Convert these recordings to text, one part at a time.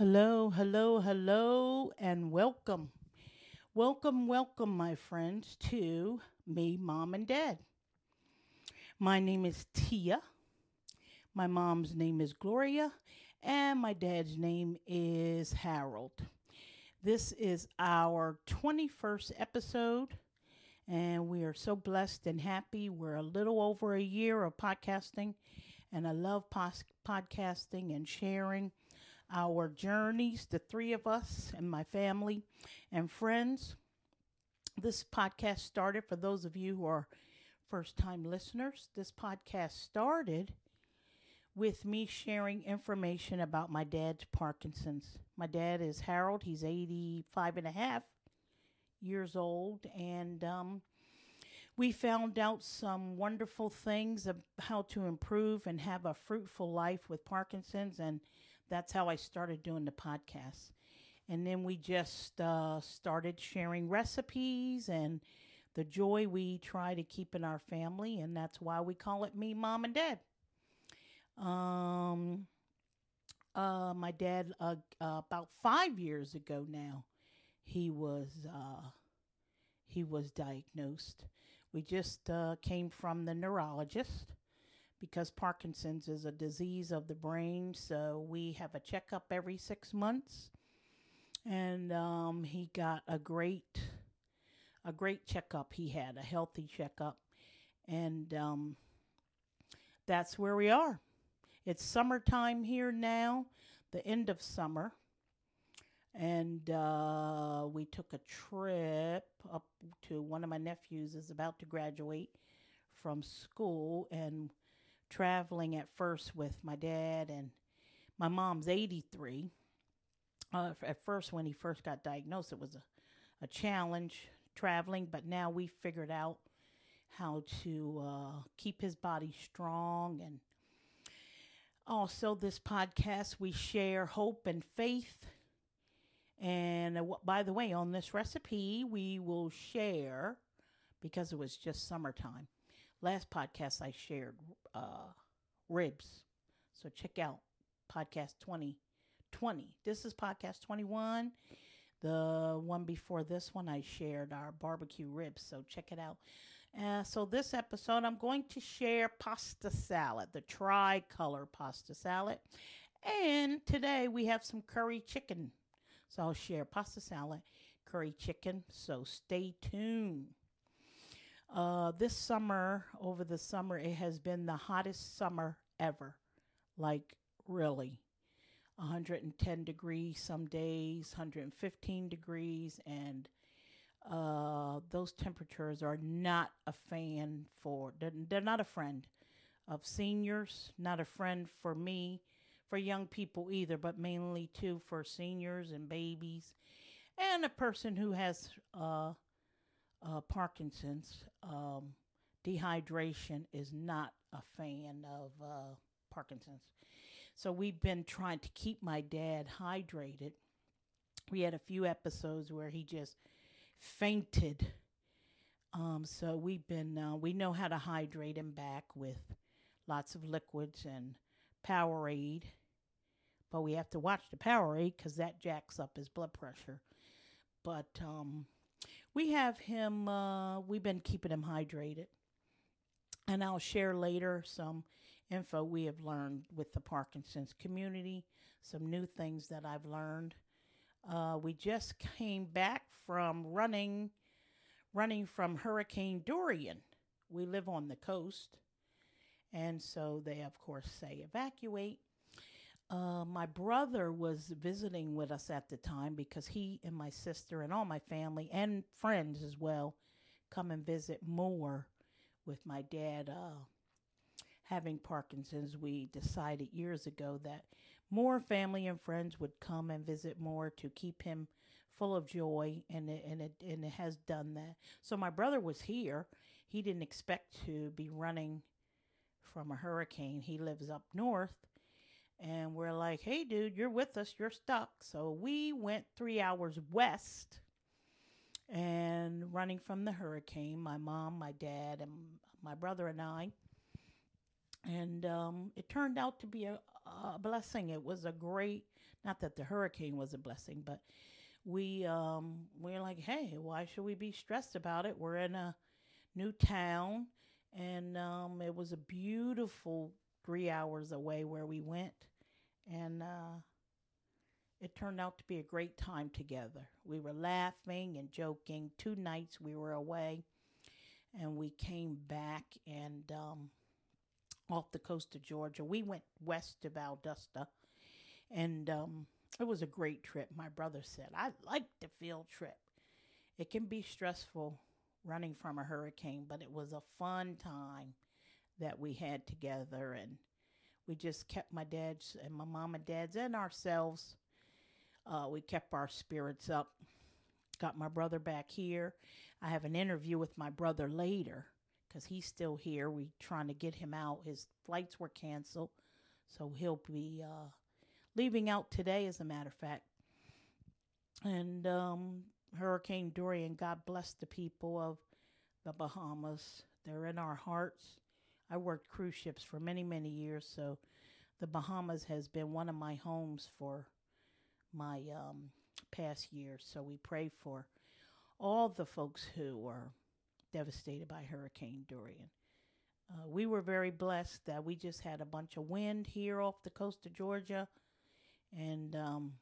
Hello, hello, hello, and welcome. Welcome, welcome, my friends, to me, mom, and dad. My name is Tia. My mom's name is Gloria, and my dad's name is Harold. This is our 21st episode, and we are so blessed and happy. We're a little over a year of podcasting, and I love pos- podcasting and sharing our journeys, the three of us and my family and friends. This podcast started, for those of you who are first time listeners, this podcast started with me sharing information about my dad's Parkinson's. My dad is Harold, he's 85 and a half years old, and um, we found out some wonderful things of how to improve and have a fruitful life with Parkinson's and that's how I started doing the podcast. And then we just uh, started sharing recipes and the joy we try to keep in our family. And that's why we call it Me, Mom, and Dad. Um, uh, my dad, uh, uh, about five years ago now, he was uh, he was diagnosed. We just uh, came from the neurologist because Parkinson's is a disease of the brain. So we have a checkup every six months, and um, he got a great, a great checkup. He had a healthy checkup, and um, that's where we are. It's summertime here now, the end of summer. And uh, we took a trip up to one of my nephews is about to graduate from school, and traveling at first with my dad and my mom's 83. Uh, at first, when he first got diagnosed, it was a, a challenge traveling, but now we figured out how to uh, keep his body strong. And also, this podcast, we share hope and faith. And uh, by the way, on this recipe, we will share because it was just summertime last podcast I shared uh, ribs. So check out podcast 2020. This is podcast 21. The one before this one, I shared our barbecue ribs. So check it out. Uh, so this episode, I'm going to share pasta salad, the tricolor pasta salad. And today we have some curry chicken. So I'll share pasta salad, curry chicken. So stay tuned. Uh, this summer, over the summer, it has been the hottest summer ever. Like, really. 110 degrees some days, 115 degrees, and uh, those temperatures are not a fan for, they're, they're not a friend of seniors, not a friend for me, for young people either, but mainly too for seniors and babies, and a person who has uh, uh, Parkinson's, um, dehydration is not a fan of uh, Parkinson's. So we've been trying to keep my dad hydrated. We had a few episodes where he just fainted. Um, so we've been, uh, we know how to hydrate him back with lots of liquids and Powerade. But we have to watch the Powerade because that jacks up his blood pressure. But um, we have him, uh, we've been keeping him hydrated. And I'll share later some info we have learned with the Parkinson's community, some new things that I've learned. Uh, we just came back from running, running from Hurricane Dorian. We live on the coast, and so they, of course, say evacuate. Uh, my brother was visiting with us at the time because he and my sister and all my family and friends as well come and visit more with my dad uh, having Parkinson's. We decided years ago that more family and friends would come and visit more to keep him full of joy, and it, and it and it has done that. So my brother was here. He didn't expect to be running from a hurricane. He lives up north and we're like, hey, dude, you're with us. You're stuck. So we went three hours west and running from the hurricane, my mom, my dad, and my brother and I. And um, it turned out to be a, a blessing. It was a great Not that the hurricane was a blessing, but we um we're like, hey, why should we be stressed about it? We're in a new town, and um, it was a beautiful three hours away where we went, and uh, it turned out to be a great time together. We were laughing and joking. Two nights we were away, and we came back and um, off the coast of Georgia. We went west of Valdosta, and um, it was a great trip. My brother said, I like the field trip. It can be stressful running from a hurricane, but it was a fun time that we had together. And we just kept my dad's and my mom and dad's and ourselves. Uh, we kept our spirits up. Got my brother back here. I have an interview with my brother later because he's still here. We trying to get him out. His flights were canceled, so he'll be uh, leaving out today, as a matter of fact. And um, Hurricane Dorian, God bless the people of the Bahamas. They're in our hearts. I worked cruise ships for many, many years, so the Bahamas has been one of my homes for my um, past years. So we pray for all the folks who were devastated by Hurricane Dorian. Uh, we were very blessed that we just had a bunch of wind here off the coast of Georgia and um,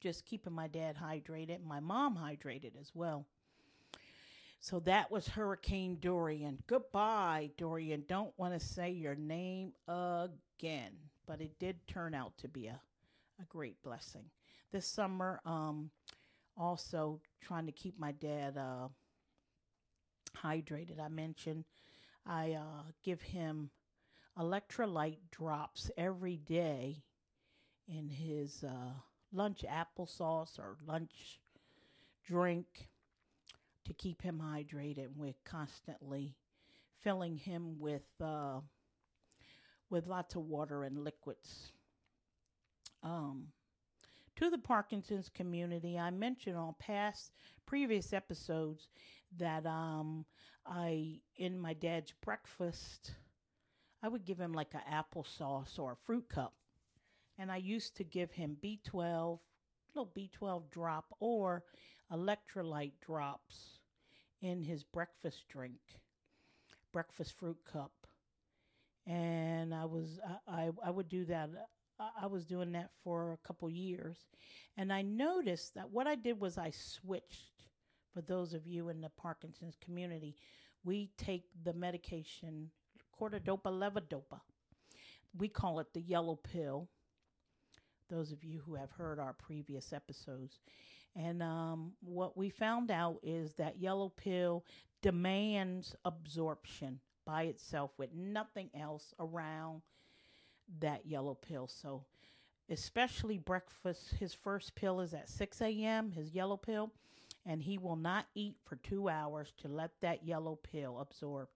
just keeping my dad hydrated, my mom hydrated as well. So that was Hurricane Dorian. Goodbye, Dorian. Don't want to say your name again, but it did turn out to be a, a great blessing. This summer, um, also trying to keep my dad uh, hydrated. I mentioned I uh, give him electrolyte drops every day in his uh, lunch applesauce or lunch drink to keep him hydrated. We're constantly filling him with uh, with lots of water and liquids. Um, to the Parkinson's community, I mentioned on past previous episodes that um, I in my dad's breakfast, I would give him like an applesauce or a fruit cup and I used to give him B12, little B12 drop or electrolyte drops in his breakfast drink, breakfast fruit cup. And I was I, I, I would do that. I was doing that for a couple years, and I noticed that what I did was I switched. For those of you in the Parkinson's community, we take the medication carbidopa levodopa. We call it the yellow pill those of you who have heard our previous episodes. And um, what we found out is that yellow pill demands absorption by itself with nothing else around that yellow pill. So, especially breakfast, his first pill is at 6 a.m., his yellow pill, and he will not eat for two hours to let that yellow pill absorb.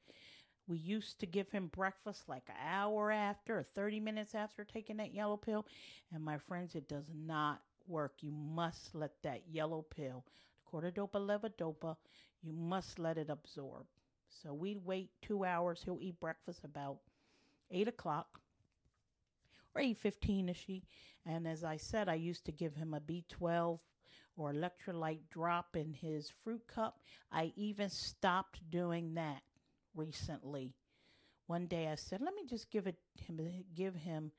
We used to give him breakfast like an hour after or 30 minutes after taking that yellow pill. And my friends, it does not work. You must let that yellow pill, carbidopa levodopa, you must let it absorb. So we wait two hours. He'll eat breakfast about 8 o'clock or 8.15 is she. And as I said, I used to give him a B12 or electrolyte drop in his fruit cup. I even stopped doing that recently. One day I said, "Let me just give it him give him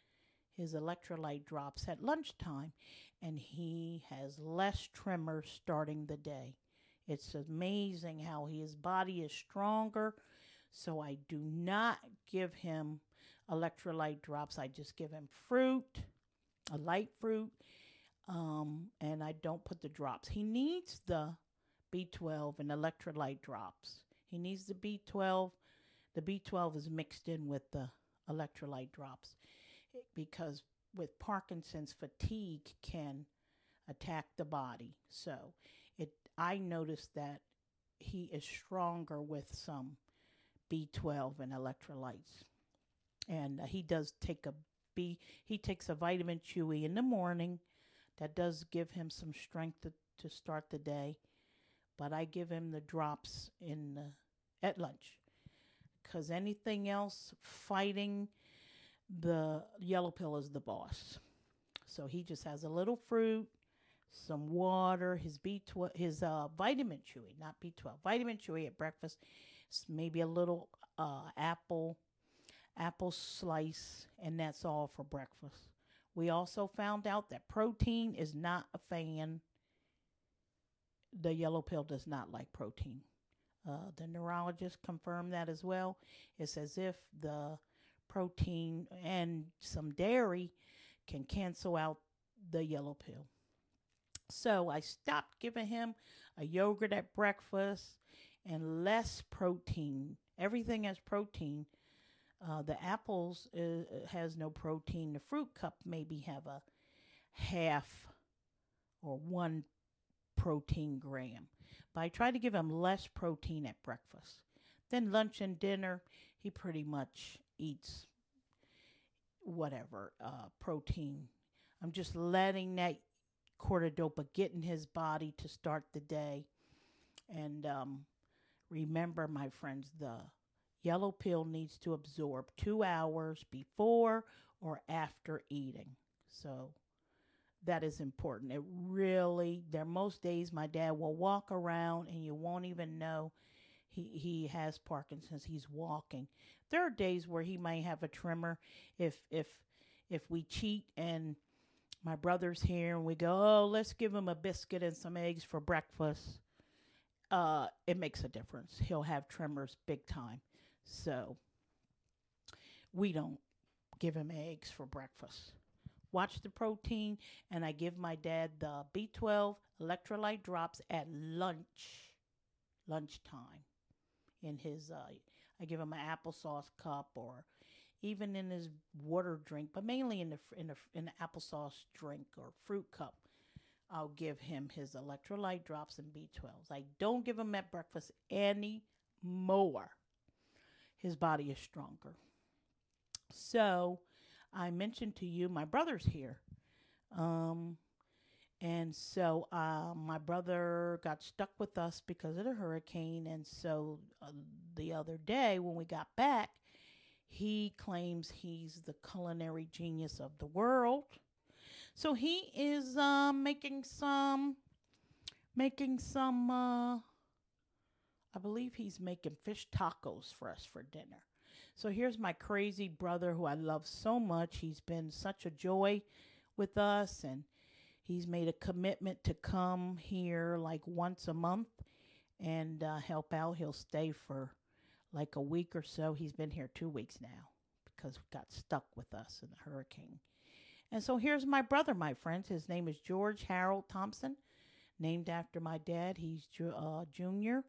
his electrolyte drops at lunchtime, and he has less tremors starting the day. It's amazing how his body is stronger. So I do not give him electrolyte drops. I just give him fruit, a light fruit, um, and I don't put the drops. He needs the B12 and electrolyte drops. He needs the B12. The B12 is mixed in with the electrolyte drops because with Parkinson's fatigue can attack the body. So it I noticed that he is stronger with some B12 and electrolytes. And uh, he does take a B he takes a vitamin chewy in the morning that does give him some strength to, to start the day. But I give him the drops in at lunch because anything else fighting the yellow pill is the boss. So he just has a little fruit, some water, his B12, his uh, vitamin chewy, not B12, vitamin chewy at breakfast, maybe a little uh, apple, apple slice, and that's all for breakfast. We also found out that protein is not a fan. The yellow pill does not like protein. Uh, the neurologist confirmed that as well. It's as if the protein and some dairy can cancel out the yellow pill. So I stopped giving him a yogurt at breakfast and less protein. Everything has protein. Uh, the apples uh, has no protein. The fruit cup maybe have a half or one protein gram. But I try to give him less protein at breakfast. Then lunch and dinner, he pretty much eats whatever uh, protein. I'm just letting that carbidopa get in his body to start the day. And um, remember, my friends, the yellow pill needs to absorb two hours before or after eating. So that is important. It really, there most days my dad will walk around and you won't even know he, he has Parkinson's. He's walking. There are days where he may have a tremor if if if we cheat and my brother's here and we go, oh, let's give him a biscuit and some eggs for breakfast. Uh, it makes a difference. He'll have tremors big time. So we don't give him eggs for breakfast. Watch the protein, and I give my dad the B12 electrolyte drops at lunch, lunchtime. In his, uh, I give him an applesauce cup or even in his water drink, but mainly in the in the in the applesauce drink or fruit cup. I'll give him his electrolyte drops and B12s. I don't give him at breakfast any more. His body is stronger. So, I mentioned to you my brother's here. Um, and so uh, my brother got stuck with us because of the hurricane. And so uh, the other day when we got back, he claims he's the culinary genius of the world. So he is uh, making some, making some, uh, I believe he's making fish tacos for us for dinner. So here's my crazy brother who I love so much. He's been such a joy with us and he's made a commitment to come here like once a month and uh, help out. He'll stay for like a week or so. He's been here two weeks now because we got stuck with us in the hurricane. And so here's my brother, my friends. His name is George Harold Thompson, named after my dad. He's uh, junior.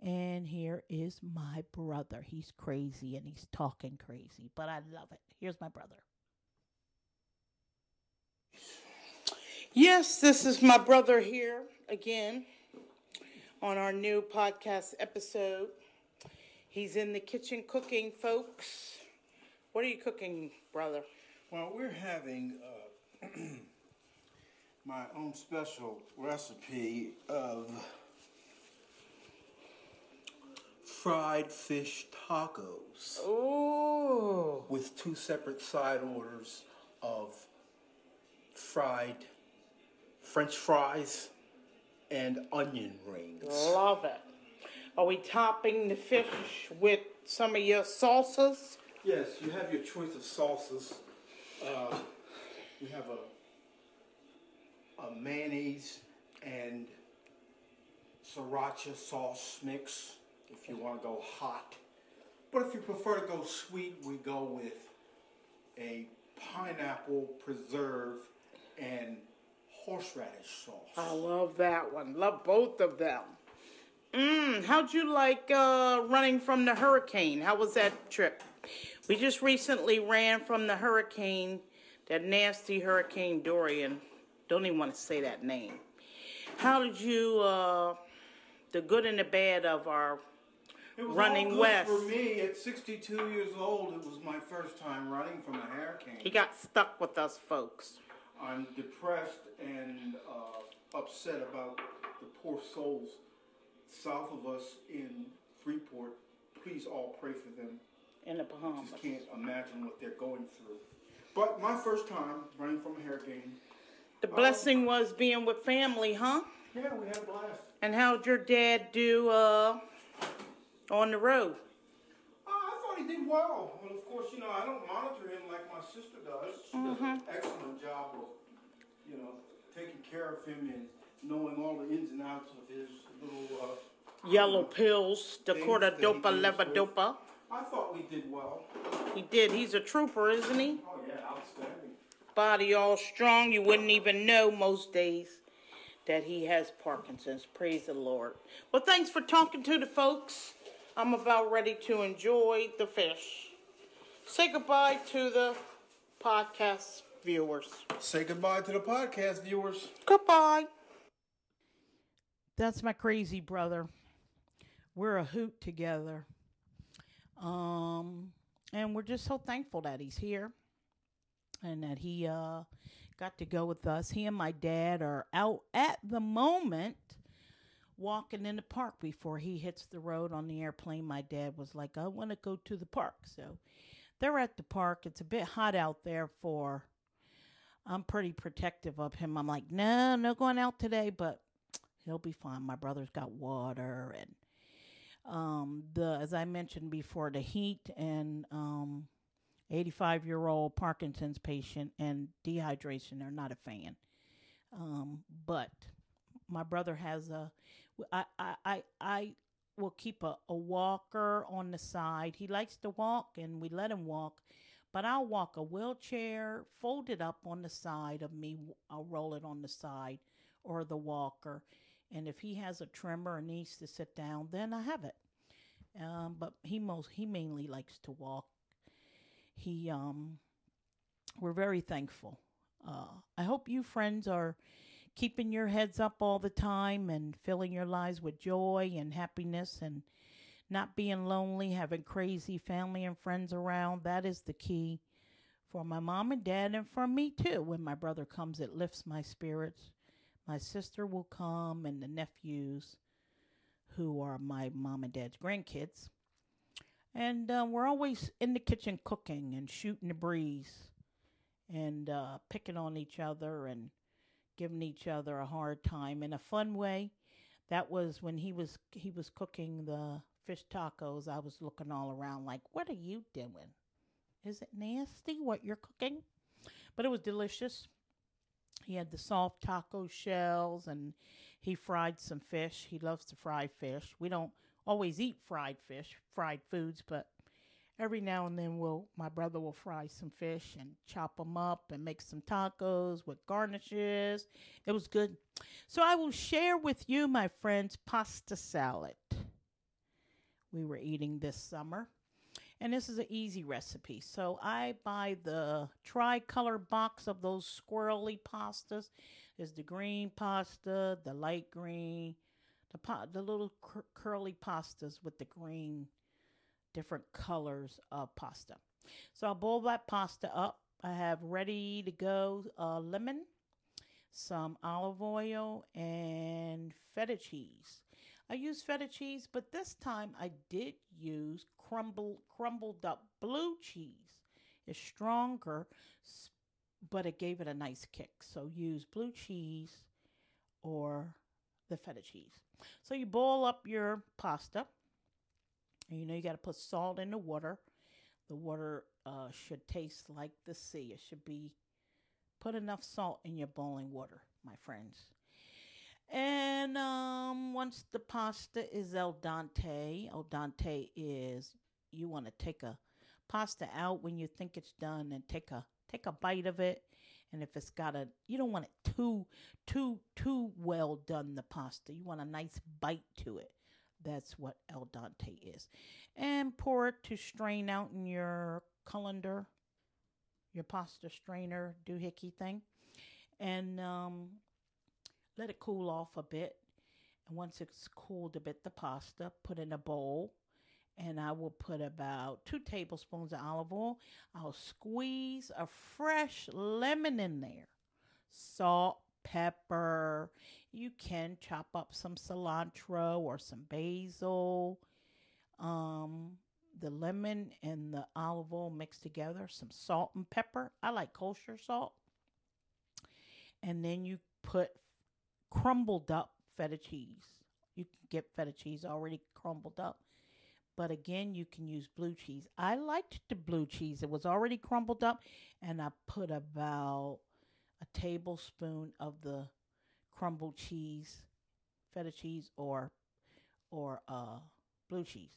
And here is my brother. He's crazy and he's talking crazy, but I love it. Here's my brother. Yes, this is my brother here again on our new podcast episode. He's in the kitchen cooking, folks. What are you cooking, brother? Well, we're having uh, my own special recipe of fried fish tacos. Ooh. With two separate side orders of fried French fries and onion rings. Love it. Are we topping the fish with some of your salsas? Yes, you have your choice of salsas. Uh, you have a, a mayonnaise and sriracha sauce mix if you want to go hot. But if you prefer to go sweet, we go with a pineapple preserve and horseradish sauce. I love that one. Love both of them. Mm, how'd you like uh, running from the hurricane? How was that trip? We just recently ran from the hurricane, that nasty Hurricane Dorian. Don't even want to say that name. How did you, uh, the good and the bad of our running west? For me, at 62 years old, it was my first time running from a hurricane. He got stuck with us, folks. I'm depressed and uh, upset about the poor souls south of us in Freeport. Please all pray for them. In the Bahamas. Just can't imagine what they're going through. But my first time running from a hair game. The blessing was being with family, huh? Yeah, we had a blast. And how'd your dad do uh, on the road? He did well. Well, of course, you know, I don't monitor him like my sister does. She does an excellent job of, you know, taking care of him and knowing all the ins and outs of his little. Uh, Yellow pills, Dakota dopa, goes leva with. dopa. I thought we did well. He did. He's a trooper, isn't he? Oh yeah, outstanding. Body all strong. You wouldn't even know most days that he has Parkinson's. Praise the Lord. Well, thanks for talking to the folks. I'm about ready to enjoy the fish. Say goodbye to the podcast viewers. Say goodbye to the podcast viewers. Goodbye. That's my crazy brother. We're a hoot together. Um, and we're just so thankful that he's here and that he uh got to go with us. He and my dad are out at the moment walking in the park before he hits the road on the airplane. My dad was like, "I want to go to the park." So they're at the park. It's a bit hot out there for I'm pretty protective of him. I'm like, "No, no going out today, but he'll be fine. My brother's got water and um the as I mentioned before, the heat and um 85 year old Parkinson's patient and dehydration are not a fan. Um, but my brother has a, I, I, I, I will keep a, a walker on the side. He likes to walk and we let him walk, but I'll walk a wheelchair, folded up on the side of me. I'll roll it on the side or the walker. And if he has a tremor and needs to sit down, then I have it. Um, but he most he mainly likes to walk he um we're very thankful uh i hope you friends are keeping your heads up all the time and filling your lives with joy and happiness and not being lonely having crazy family and friends around that is the key for my mom and dad and for me too. When my brother comes it lifts my spirits. My sister will come and the nephews who are my mom and dad's grandkids. And uh, we're always in the kitchen cooking and shooting the breeze and uh, picking on each other and giving each other a hard time in a fun way. That was when he was he was cooking the fish tacos. I was looking all around like, "What are you doing? Is it nasty what you're cooking?" But it was delicious. He had the soft taco shells and he fried some fish. He loves to fry fish. We don't always eat fried fish, fried foods, but every now and then we'll my brother will fry some fish and chop them up and make some tacos with garnishes. It was good. So I will share with you, my friends, pasta salad. We were eating this summer. And this is an easy recipe. So I buy the tricolor box of those squirrely pastas. There's the green pasta, the light green, the pa- the little cur- curly pastas with the green different colors of pasta. So I'll boil that pasta up. I have ready to go uh, lemon, some olive oil, and feta cheese. I use feta cheese, but this time I did use crumble crumbled up blue cheese. It's stronger, but it gave it a nice kick. So use blue cheese or the feta cheese. So you boil up your pasta. And you know you got to put salt in the water. The water uh, should taste like the sea. It should be put enough salt in your boiling water, my friends. And um, once the pasta is al dente, al dente is you want to take a pasta out when you think it's done and take a take a bite of it. And if it's got a, you don't want it too too too well done the pasta. You want a nice bite to it. That's what al dente is. And pour it to strain out in your colander, your pasta strainer doohickey thing. And um, let it cool off a bit. And once it's cooled a bit, the pasta, put in a bowl. And I will put about two tablespoons of olive oil. I'll squeeze a fresh lemon in there. Salt, pepper. You can chop up some cilantro or some basil. Um, the lemon and the olive oil mixed together, some salt and pepper. I like kosher salt. And then you put crumbled up feta cheese. You can get feta cheese already crumbled up. But again, you can use blue cheese. I liked the blue cheese. It was already crumbled up, and I put about a tablespoon of the crumbled cheese, feta cheese, or or uh, blue cheese,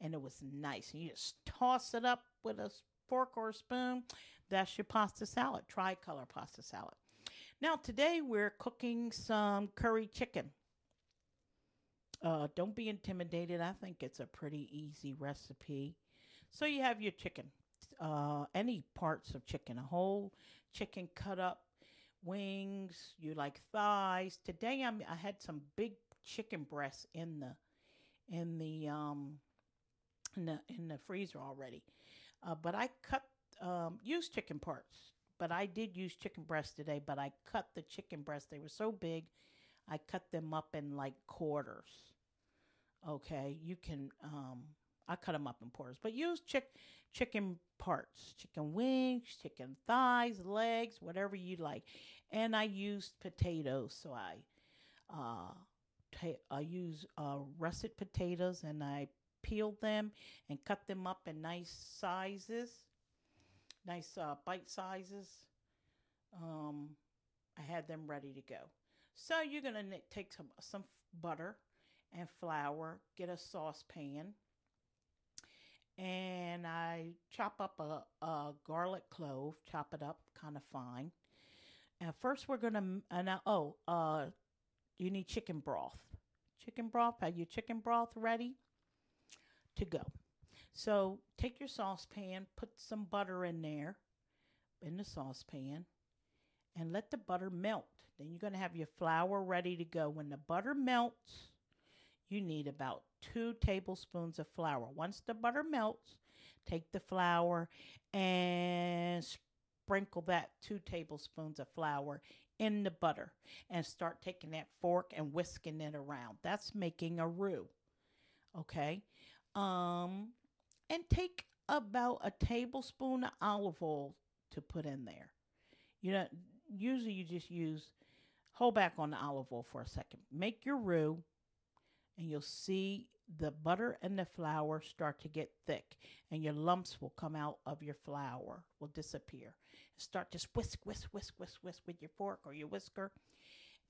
and it was nice. And you just toss it up with a fork or a spoon. That's your pasta salad, tricolor pasta salad. Now today we're cooking some curry chicken. Uh, don't be intimidated. I think it's a pretty easy recipe. So you have your chicken, uh, any parts of chicken, a whole chicken cut up, wings. You like thighs. Today I'm, I had some big chicken breasts in the in the um in the in the freezer already. Uh, but I cut um, used chicken parts. But I did use chicken breast today. But I cut the chicken breasts. They were so big, I cut them up in like quarters. Okay, you can. Um, I cut them up in quarters, but use chick chicken parts, chicken wings, chicken thighs, legs, whatever you like. And I used potatoes, so I uh, I use uh, russet potatoes and I peeled them and cut them up in nice sizes, nice uh, bite sizes. Um, I had them ready to go. So you're gonna take some some butter and flour. Get a saucepan, and I chop up a, a garlic clove. Chop it up kind of fine. And first we're gonna and uh, oh uh, you need chicken broth. Chicken broth. Have your chicken broth ready to go. So take your saucepan, put some butter in there, in the saucepan, and let the butter melt. Then you're to have your flour ready to go. When the butter melts, you need about two tablespoons of flour. Once the butter melts, take the flour and sprinkle that two tablespoons of flour in the butter and start taking that fork and whisking it around. That's making a roux. Okay? Um and take about a tablespoon of olive oil to put in there. You know, usually you just use hold back on the olive oil for a second. Make your roux and you'll see the butter and the flour start to get thick and your lumps will come out of your flour will disappear. Start just whisk whisk whisk whisk whisk with your fork or your whisker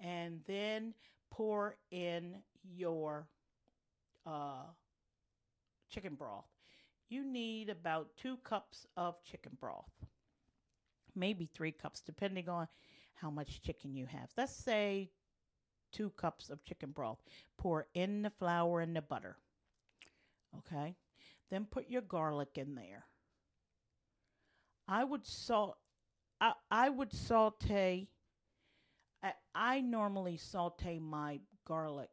and then pour in your uh, chicken broth. You need about two cups of chicken broth maybe three cups depending on how much chicken you have. Let's say two cups of chicken broth. Pour in the flour and the butter. Okay? Then put your garlic in there. I would salt I, I would saute I, I normally saute my garlic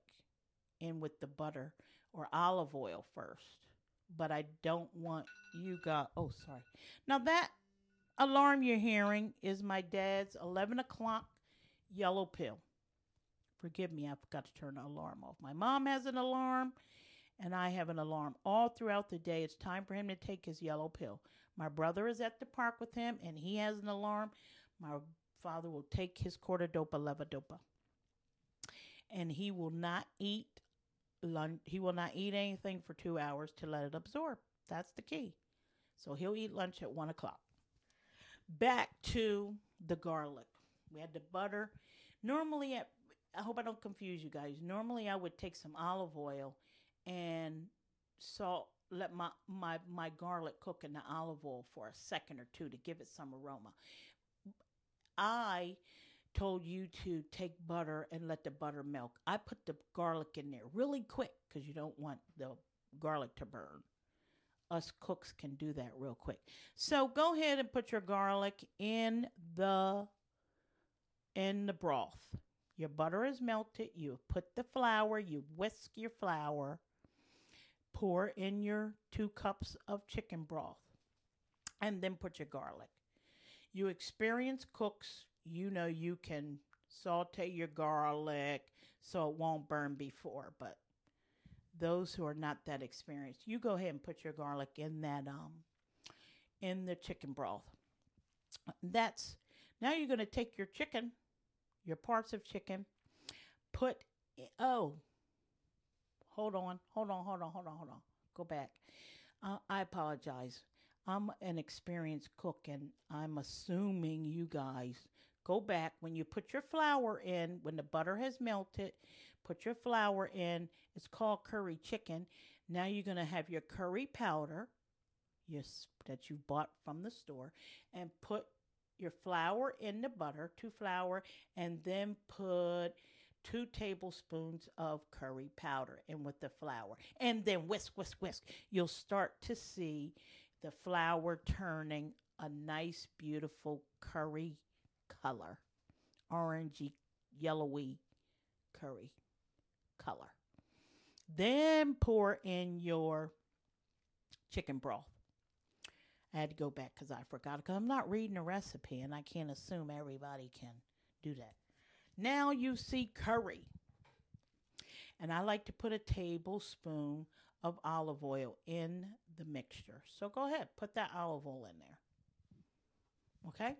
in with the butter or olive oil first. But I don't want you got oh sorry. Now that alarm you're hearing is my dad's eleven o'clock yellow pill. Forgive me, I forgot to turn the alarm off. My mom has an alarm, and I have an alarm all throughout the day. It's time for him to take his yellow pill. My brother is at the park with him, and he has an alarm. My father will take his carbidopa levodopa, and he will not eat lunch. He will not eat anything for two hours to let it absorb. That's the key. So he'll eat lunch at one o'clock. Back to the garlic. We had the butter. Normally at I hope I don't confuse you guys. Normally, I would take some olive oil and salt, let my, my, my garlic cook in the olive oil for a second or two to give it some aroma. I told you to take butter and let the butter melt. I put the garlic in there really quick because you don't want the garlic to burn. Us cooks can do that real quick. So go ahead and put your garlic in the in the broth. Your butter is melted. You put the flour, you whisk your flour, pour in your two cups of chicken broth, and then put your garlic. You experienced cooks, you know you can saute your garlic so it won't burn before, but those who are not that experienced, you go ahead and put your garlic in that um in the chicken broth. That's now you're going to take your chicken, your parts of chicken, put oh hold on, hold on, hold on, hold on, hold on. Go back. Uh, I apologize. I'm an experienced cook and I'm assuming you guys go back when you put your flour in, when the butter has melted, put your flour in. It's called curry chicken. Now you're going to have your curry powder yes, that you bought from the store and put your flour in the butter, to flour, and then put two tablespoons of curry powder in with the flour. And then whisk, whisk, whisk. You'll start to see the flour turning a nice, beautiful curry color, orangey, yellowy curry color. Then pour in your chicken broth. I had to go back because I forgot because I'm not reading a recipe and I can't assume everybody can do that. Now you see curry. And I like to put a tablespoon of olive oil in the mixture. So go ahead, put that olive oil in there. Okay?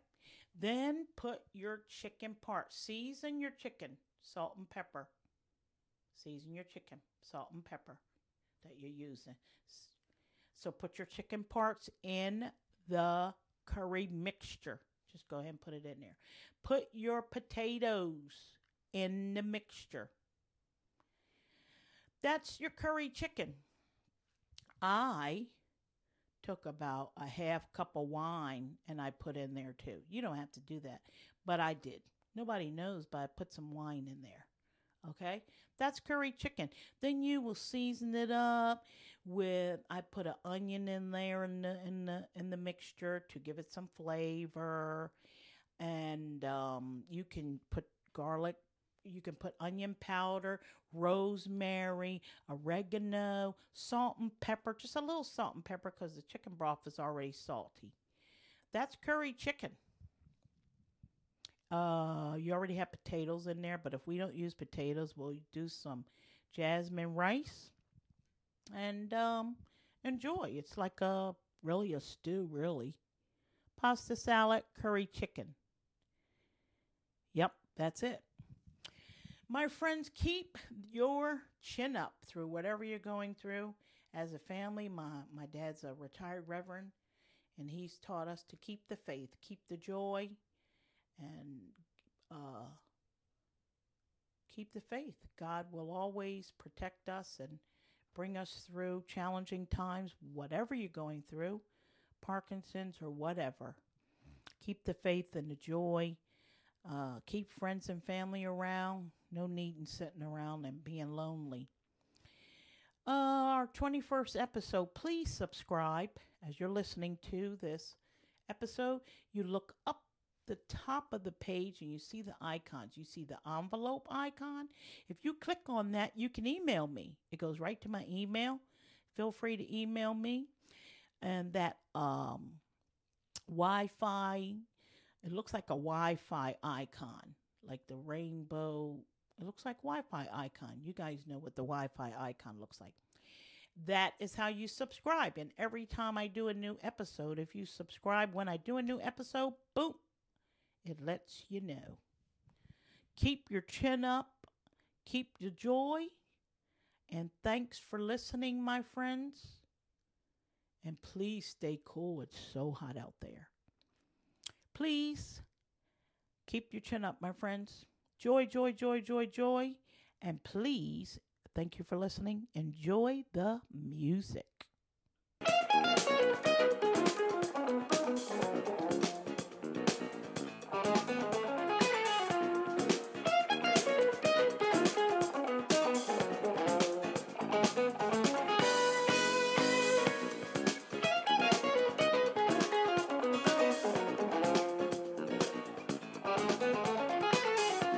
Then put your chicken part. Season your chicken, salt and pepper. Season your chicken, salt and pepper that you're using. So put your chicken parts in the curry mixture. Just go ahead and put it in there. Put your potatoes in the mixture. That's your curry chicken. I took about a half cup of wine and I put in there too. You don't have to do that, but I did. Nobody knows, but I put some wine in there. Okay, that's curry chicken. Then you will season it up with. I put an onion in there in the in the in the mixture to give it some flavor, and um, you can put garlic. You can put onion powder, rosemary, oregano, salt and pepper. Just a little salt and pepper because the chicken broth is already salty. That's curry chicken. Uh, you already have potatoes in there, but if we don't use potatoes, we'll do some jasmine rice and um, enjoy. It's like a really a stew, really. Pasta salad, curry chicken. Yep, that's it. My friends, keep your chin up through whatever you're going through. As a family, my, my dad's a retired reverend, and he's taught us to keep the faith, keep the joy, and uh, keep the faith. God will always protect us and bring us through challenging times, whatever you're going through, Parkinson's or whatever. Keep the faith and the joy. Uh, keep friends and family around. No need in sitting around and being lonely. Uh, our 21st episode, please subscribe as you're listening to this episode. You look up the top of the page and you see the icons. You see the envelope icon. If you click on that, you can email me. It goes right to my email. Feel free to email me. And that um, Wi Fi, it looks like a Wi Fi icon, like the rainbow. It looks like Wi Fi icon. You guys know what the Wi Fi icon looks like. That is how you subscribe. And every time I do a new episode, if you subscribe when I do a new episode, boom, it lets you know. Keep your chin up, keep your joy, and thanks for listening, my friends. And please stay cool. It's so hot out there. Please keep your chin up, my friends. Joy, joy, joy, joy, joy. And please, thank you for listening. Enjoy the music.